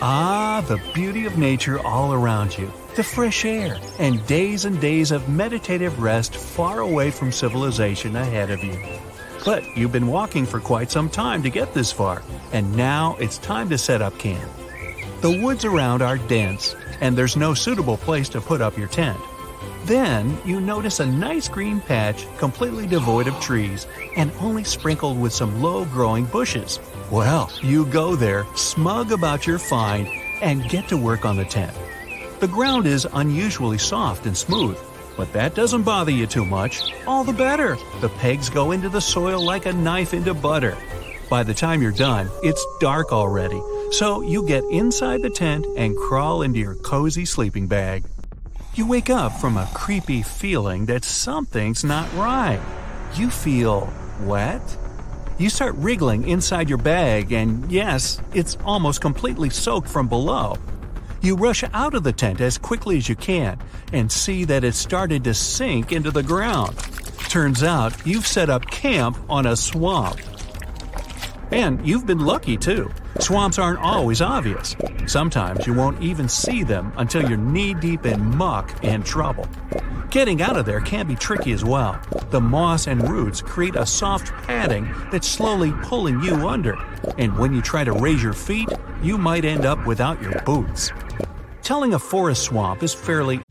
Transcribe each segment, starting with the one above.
Ah, the beauty of nature all around you, the fresh air, and days and days of meditative rest far away from civilization ahead of you. But you've been walking for quite some time to get this far, and now it's time to set up camp. The woods around are dense, and there's no suitable place to put up your tent. Then you notice a nice green patch completely devoid of trees and only sprinkled with some low growing bushes. Well, you go there, smug about your find, and get to work on the tent. The ground is unusually soft and smooth, but that doesn't bother you too much. All the better. The pegs go into the soil like a knife into butter. By the time you're done, it's dark already, so you get inside the tent and crawl into your cozy sleeping bag. You wake up from a creepy feeling that something's not right. You feel wet? You start wriggling inside your bag, and yes, it's almost completely soaked from below. You rush out of the tent as quickly as you can and see that it's started to sink into the ground. Turns out you've set up camp on a swamp. And you've been lucky too. Swamps aren't always obvious. Sometimes you won't even see them until you're knee deep in muck and trouble. Getting out of there can be tricky as well. The moss and roots create a soft padding that's slowly pulling you under, and when you try to raise your feet, you might end up without your boots. Telling a forest swamp is fairly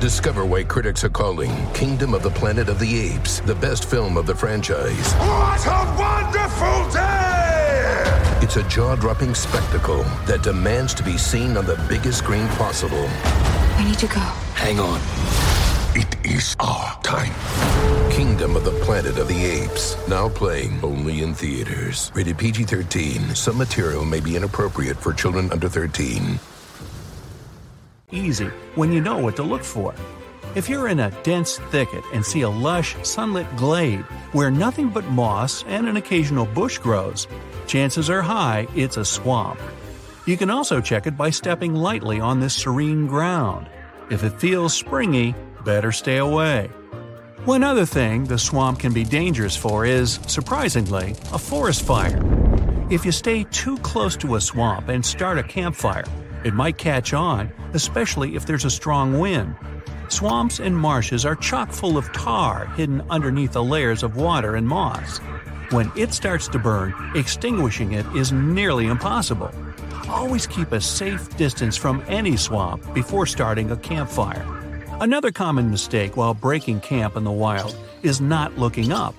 Discover why critics are calling Kingdom of the Planet of the Apes the best film of the franchise. What a wonderful day! It's a jaw dropping spectacle that demands to be seen on the biggest screen possible. I need to go. Hang on. It is our time. Kingdom of the Planet of the Apes. Now playing only in theaters. Rated PG 13. Some material may be inappropriate for children under 13. easy when you know what to look for. If you're in a dense thicket and see a lush, sunlit glade where nothing but moss and an occasional bush grows, chances are high it's a swamp. You can also check it by stepping lightly on this serene ground. If it feels springy, better stay away. One other thing the swamp can be dangerous for is, surprisingly, a forest fire. If you stay too close to a swamp and start a campfire, it might catch on, especially if there's a strong wind. Swamps and marshes are chock full of tar hidden underneath the layers of water and moss. When it starts to burn, extinguishing it is nearly impossible. Always keep a safe distance from any swamp before starting a campfire. Another common mistake while breaking camp in the wild is not looking up.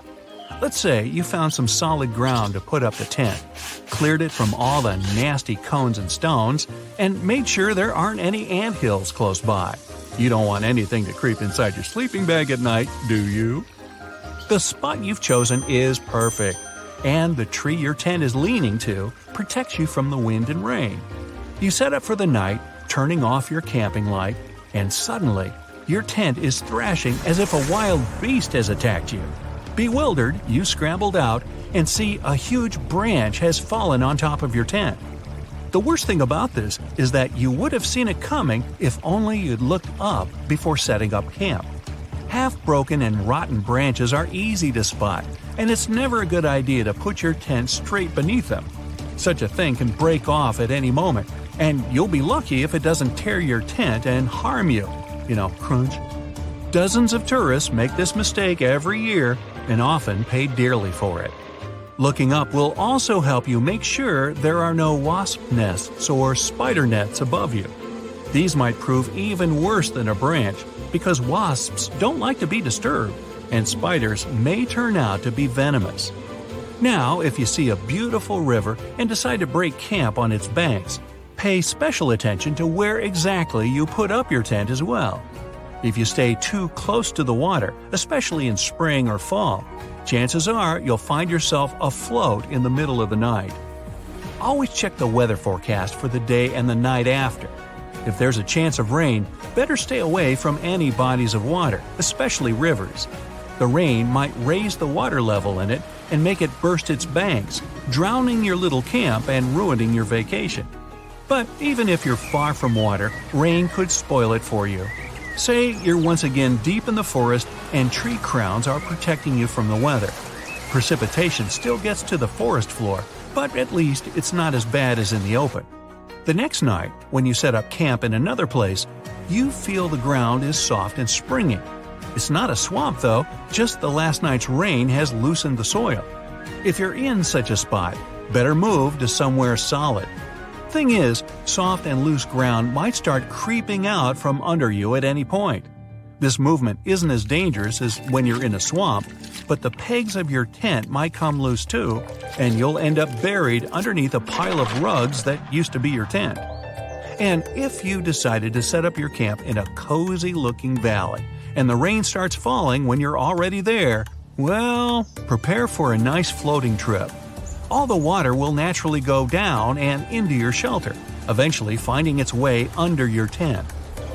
Let's say you found some solid ground to put up the tent, cleared it from all the nasty cones and stones, and made sure there aren't any ant hills close by. You don't want anything to creep inside your sleeping bag at night, do you? The spot you've chosen is perfect, and the tree your tent is leaning to protects you from the wind and rain. You set up for the night, turning off your camping light, and suddenly, your tent is thrashing as if a wild beast has attacked you. Bewildered, you scrambled out and see a huge branch has fallen on top of your tent. The worst thing about this is that you would have seen it coming if only you'd looked up before setting up camp. Half broken and rotten branches are easy to spot, and it's never a good idea to put your tent straight beneath them. Such a thing can break off at any moment, and you'll be lucky if it doesn't tear your tent and harm you. You know, crunch. Dozens of tourists make this mistake every year and often pay dearly for it. Looking up will also help you make sure there are no wasp nests or spider nets above you. These might prove even worse than a branch because wasps don't like to be disturbed, and spiders may turn out to be venomous. Now, if you see a beautiful river and decide to break camp on its banks, pay special attention to where exactly you put up your tent as well. If you stay too close to the water, especially in spring or fall, chances are you'll find yourself afloat in the middle of the night. Always check the weather forecast for the day and the night after. If there's a chance of rain, better stay away from any bodies of water, especially rivers. The rain might raise the water level in it and make it burst its banks, drowning your little camp and ruining your vacation. But even if you're far from water, rain could spoil it for you. Say you're once again deep in the forest and tree crowns are protecting you from the weather. Precipitation still gets to the forest floor, but at least it's not as bad as in the open. The next night, when you set up camp in another place, you feel the ground is soft and springy. It's not a swamp though, just the last night's rain has loosened the soil. If you're in such a spot, better move to somewhere solid. Thing is, soft and loose ground might start creeping out from under you at any point. This movement isn't as dangerous as when you're in a swamp, but the pegs of your tent might come loose too, and you'll end up buried underneath a pile of rugs that used to be your tent. And if you decided to set up your camp in a cozy looking valley, and the rain starts falling when you're already there, well, prepare for a nice floating trip. All the water will naturally go down and into your shelter, eventually finding its way under your tent.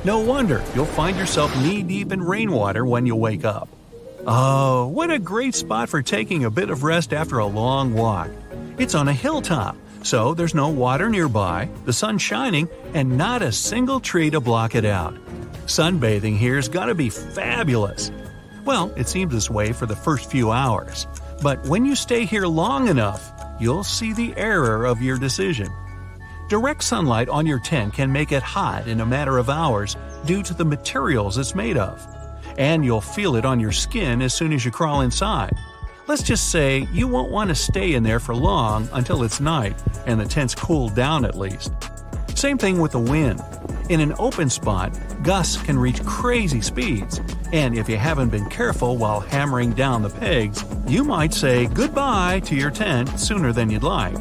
No wonder you'll find yourself knee deep in rainwater when you wake up. Oh, what a great spot for taking a bit of rest after a long walk. It's on a hilltop, so there's no water nearby, the sun shining, and not a single tree to block it out. Sunbathing here's gotta be fabulous. Well, it seems this way for the first few hours. But when you stay here long enough, you'll see the error of your decision. Direct sunlight on your tent can make it hot in a matter of hours due to the materials it's made of. And you'll feel it on your skin as soon as you crawl inside. Let's just say you won't want to stay in there for long until it's night and the tent's cooled down at least. Same thing with the wind. In an open spot, gusts can reach crazy speeds, and if you haven't been careful while hammering down the pegs, you might say goodbye to your tent sooner than you'd like.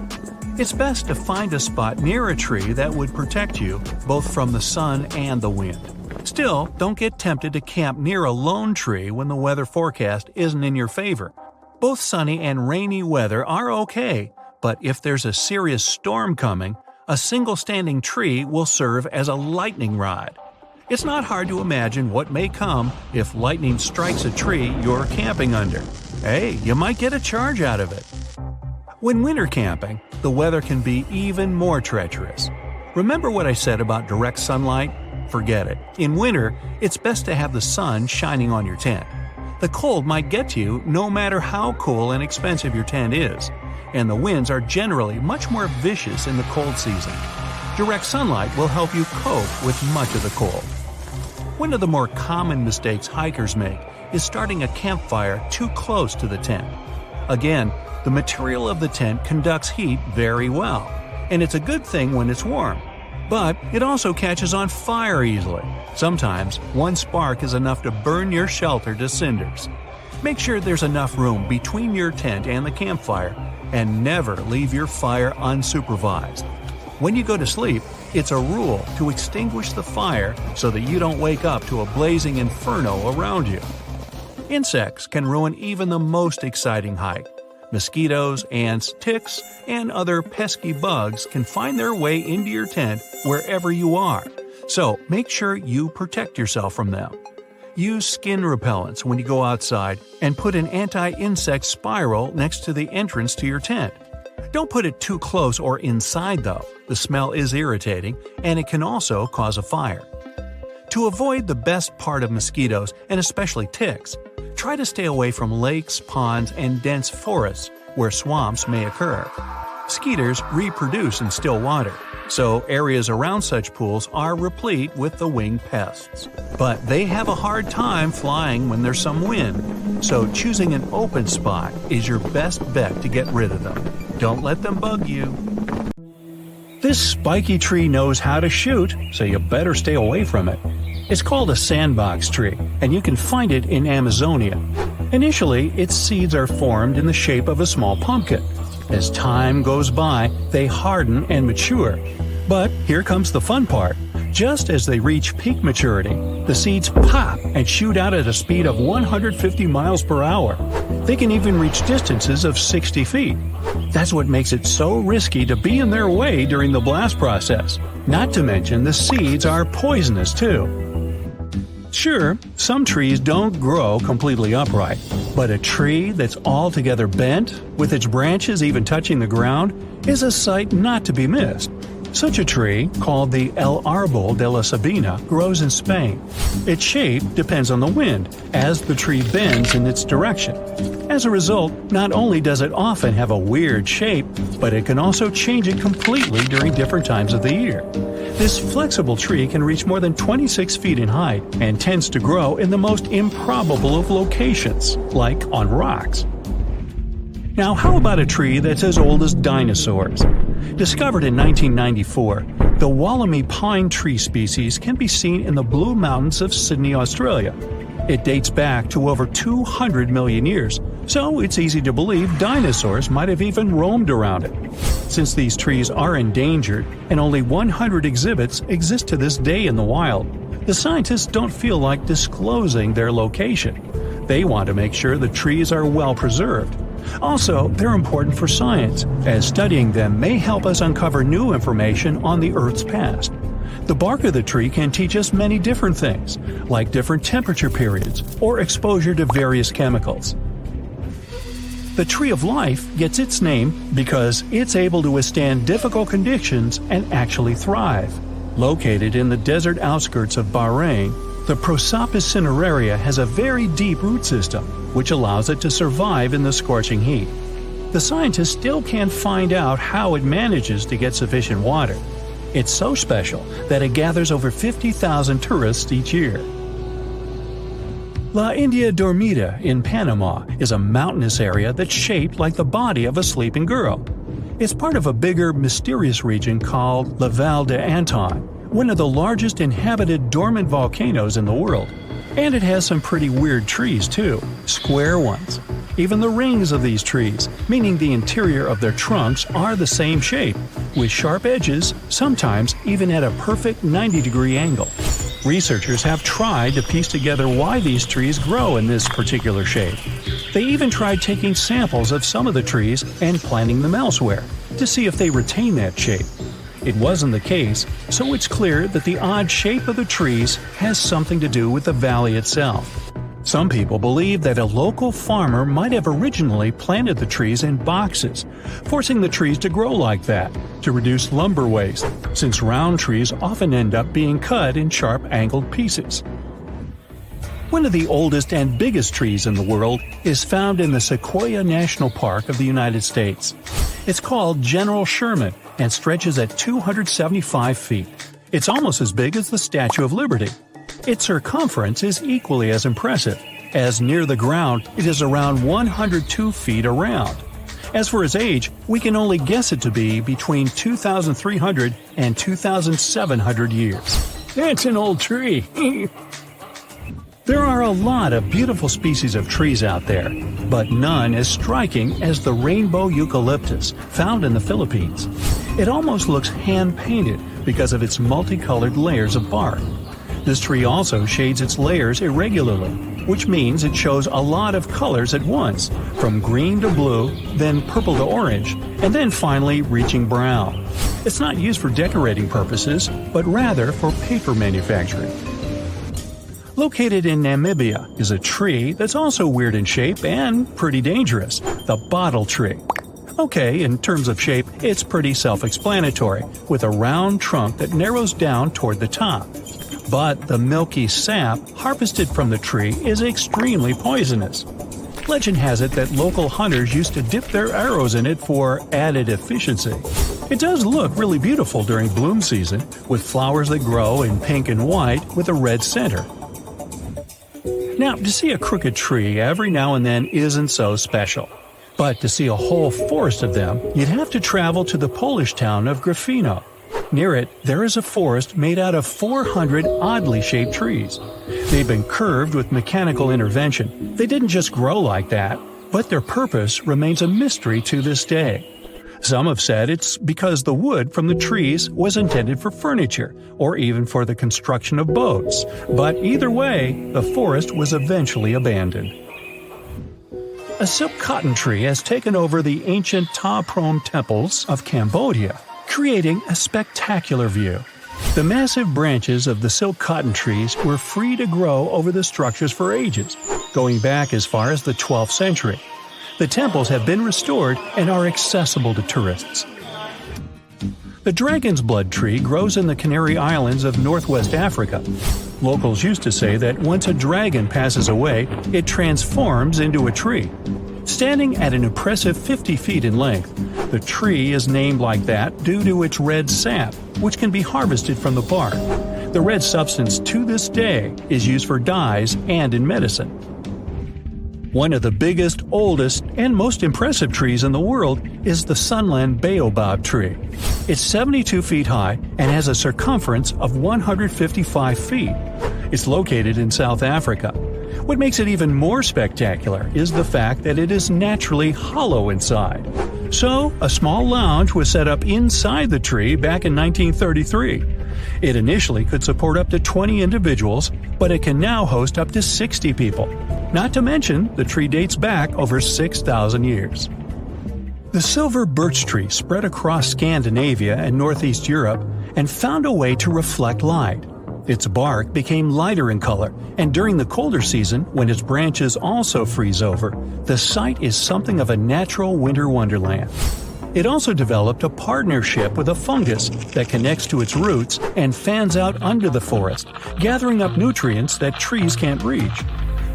It's best to find a spot near a tree that would protect you both from the sun and the wind. Still, don't get tempted to camp near a lone tree when the weather forecast isn't in your favor. Both sunny and rainy weather are okay, but if there's a serious storm coming, a single standing tree will serve as a lightning rod. It's not hard to imagine what may come if lightning strikes a tree you're camping under. Hey, you might get a charge out of it. When winter camping, the weather can be even more treacherous. Remember what I said about direct sunlight? Forget it. In winter, it's best to have the sun shining on your tent. The cold might get to you no matter how cool and expensive your tent is, and the winds are generally much more vicious in the cold season. Direct sunlight will help you cope with much of the cold. One of the more common mistakes hikers make is starting a campfire too close to the tent. Again, the material of the tent conducts heat very well, and it's a good thing when it's warm. But it also catches on fire easily. Sometimes, one spark is enough to burn your shelter to cinders. Make sure there's enough room between your tent and the campfire, and never leave your fire unsupervised. When you go to sleep, it's a rule to extinguish the fire so that you don't wake up to a blazing inferno around you. Insects can ruin even the most exciting hike. Mosquitoes, ants, ticks, and other pesky bugs can find their way into your tent wherever you are, so make sure you protect yourself from them. Use skin repellents when you go outside and put an anti insect spiral next to the entrance to your tent. Don't put it too close or inside though, the smell is irritating and it can also cause a fire. To avoid the best part of mosquitoes, and especially ticks, try to stay away from lakes, ponds, and dense forests where swamps may occur. Skeeters reproduce in still water, so areas around such pools are replete with the winged pests. But they have a hard time flying when there's some wind, so choosing an open spot is your best bet to get rid of them. Don't let them bug you. This spiky tree knows how to shoot, so you better stay away from it. It's called a sandbox tree, and you can find it in Amazonia. Initially, its seeds are formed in the shape of a small pumpkin. As time goes by, they harden and mature. But here comes the fun part. Just as they reach peak maturity, the seeds pop and shoot out at a speed of 150 miles per hour. They can even reach distances of 60 feet. That's what makes it so risky to be in their way during the blast process. Not to mention, the seeds are poisonous too. Sure, some trees don't grow completely upright, but a tree that's altogether bent, with its branches even touching the ground, is a sight not to be missed. Such a tree, called the El Arbol de la Sabina, grows in Spain. Its shape depends on the wind, as the tree bends in its direction. As a result, not only does it often have a weird shape, but it can also change it completely during different times of the year. This flexible tree can reach more than 26 feet in height and tends to grow in the most improbable of locations, like on rocks. Now, how about a tree that's as old as dinosaurs? Discovered in 1994, the Wollemi pine tree species can be seen in the Blue Mountains of Sydney, Australia. It dates back to over 200 million years, so it's easy to believe dinosaurs might have even roamed around it. Since these trees are endangered and only 100 exhibits exist to this day in the wild, the scientists don't feel like disclosing their location. They want to make sure the trees are well preserved also, they're important for science, as studying them may help us uncover new information on the Earth's past. The bark of the tree can teach us many different things, like different temperature periods or exposure to various chemicals. The Tree of Life gets its name because it's able to withstand difficult conditions and actually thrive. Located in the desert outskirts of Bahrain, the Prosopis cineraria has a very deep root system which allows it to survive in the scorching heat. The scientists still can't find out how it manages to get sufficient water. It's so special that it gathers over 50,000 tourists each year. La India Dormida in Panama is a mountainous area that's shaped like the body of a sleeping girl. It's part of a bigger, mysterious region called La Val de Anton, one of the largest inhabited dormant volcanoes in the world. And it has some pretty weird trees too, square ones. Even the rings of these trees, meaning the interior of their trunks, are the same shape, with sharp edges, sometimes even at a perfect 90 degree angle. Researchers have tried to piece together why these trees grow in this particular shape. They even tried taking samples of some of the trees and planting them elsewhere to see if they retain that shape. It wasn't the case, so it's clear that the odd shape of the trees has something to do with the valley itself. Some people believe that a local farmer might have originally planted the trees in boxes, forcing the trees to grow like that to reduce lumber waste, since round trees often end up being cut in sharp angled pieces. One of the oldest and biggest trees in the world is found in the Sequoia National Park of the United States. It's called General Sherman and stretches at 275 feet. It's almost as big as the Statue of Liberty. Its circumference is equally as impressive, as near the ground it is around 102 feet around. As for its age, we can only guess it to be between 2,300 and 2,700 years. That's an old tree. There are a lot of beautiful species of trees out there, but none as striking as the rainbow eucalyptus found in the Philippines. It almost looks hand painted because of its multicolored layers of bark. This tree also shades its layers irregularly, which means it shows a lot of colors at once, from green to blue, then purple to orange, and then finally reaching brown. It's not used for decorating purposes, but rather for paper manufacturing. Located in Namibia is a tree that's also weird in shape and pretty dangerous the bottle tree. Okay, in terms of shape, it's pretty self explanatory, with a round trunk that narrows down toward the top. But the milky sap harvested from the tree is extremely poisonous. Legend has it that local hunters used to dip their arrows in it for added efficiency. It does look really beautiful during bloom season, with flowers that grow in pink and white with a red center. Now, to see a crooked tree every now and then isn't so special. But to see a whole forest of them, you'd have to travel to the Polish town of Gryfino. Near it, there is a forest made out of 400 oddly shaped trees. They've been curved with mechanical intervention. They didn't just grow like that, but their purpose remains a mystery to this day. Some have said it's because the wood from the trees was intended for furniture or even for the construction of boats, but either way, the forest was eventually abandoned. A silk cotton tree has taken over the ancient Ta Prohm temples of Cambodia, creating a spectacular view. The massive branches of the silk cotton trees were free to grow over the structures for ages, going back as far as the 12th century. The temples have been restored and are accessible to tourists. The dragon's blood tree grows in the Canary Islands of northwest Africa. Locals used to say that once a dragon passes away, it transforms into a tree. Standing at an impressive 50 feet in length, the tree is named like that due to its red sap, which can be harvested from the bark. The red substance to this day is used for dyes and in medicine. One of the biggest, oldest, and most impressive trees in the world is the Sunland Baobab tree. It's 72 feet high and has a circumference of 155 feet. It's located in South Africa. What makes it even more spectacular is the fact that it is naturally hollow inside. So, a small lounge was set up inside the tree back in 1933. It initially could support up to 20 individuals, but it can now host up to 60 people. Not to mention, the tree dates back over 6,000 years. The silver birch tree spread across Scandinavia and northeast Europe and found a way to reflect light. Its bark became lighter in color, and during the colder season, when its branches also freeze over, the site is something of a natural winter wonderland. It also developed a partnership with a fungus that connects to its roots and fans out under the forest, gathering up nutrients that trees can't reach.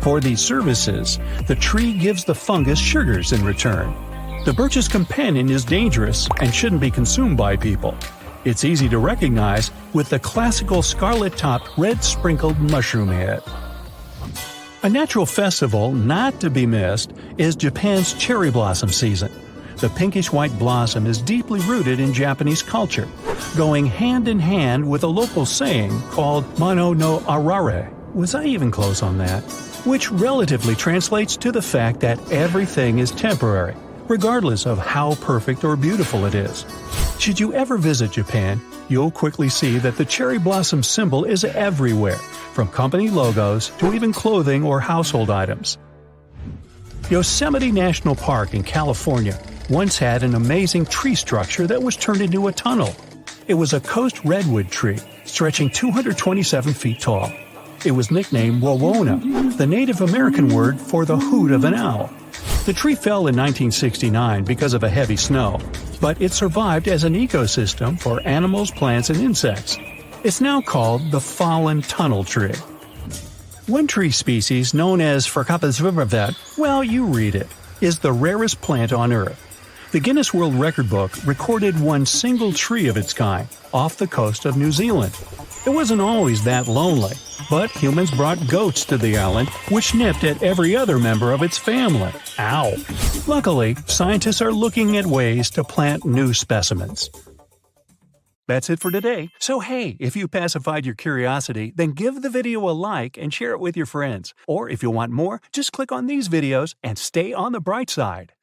For these services, the tree gives the fungus sugars in return. The birch's companion is dangerous and shouldn't be consumed by people. It's easy to recognize with the classical scarlet topped red sprinkled mushroom head. A natural festival not to be missed is Japan's cherry blossom season. The pinkish white blossom is deeply rooted in Japanese culture, going hand in hand with a local saying called Mono no Arare. Was I even close on that? Which relatively translates to the fact that everything is temporary, regardless of how perfect or beautiful it is. Should you ever visit Japan, you'll quickly see that the cherry blossom symbol is everywhere, from company logos to even clothing or household items. Yosemite National Park in California once had an amazing tree structure that was turned into a tunnel. It was a coast redwood tree, stretching 227 feet tall. It was nicknamed Wawona, the Native American word for the hoot of an owl. The tree fell in 1969 because of a heavy snow, but it survived as an ecosystem for animals, plants, and insects. It's now called the fallen tunnel tree. One tree species known as Verkapasvivervet, well, you read it, is the rarest plant on Earth. The Guinness World Record book recorded one single tree of its kind off the coast of New Zealand. It wasn't always that lonely, but humans brought goats to the island, which nipped at every other member of its family. Ow! Luckily, scientists are looking at ways to plant new specimens. That's it for today. So hey, if you pacified your curiosity, then give the video a like and share it with your friends. Or if you want more, just click on these videos and stay on the bright side.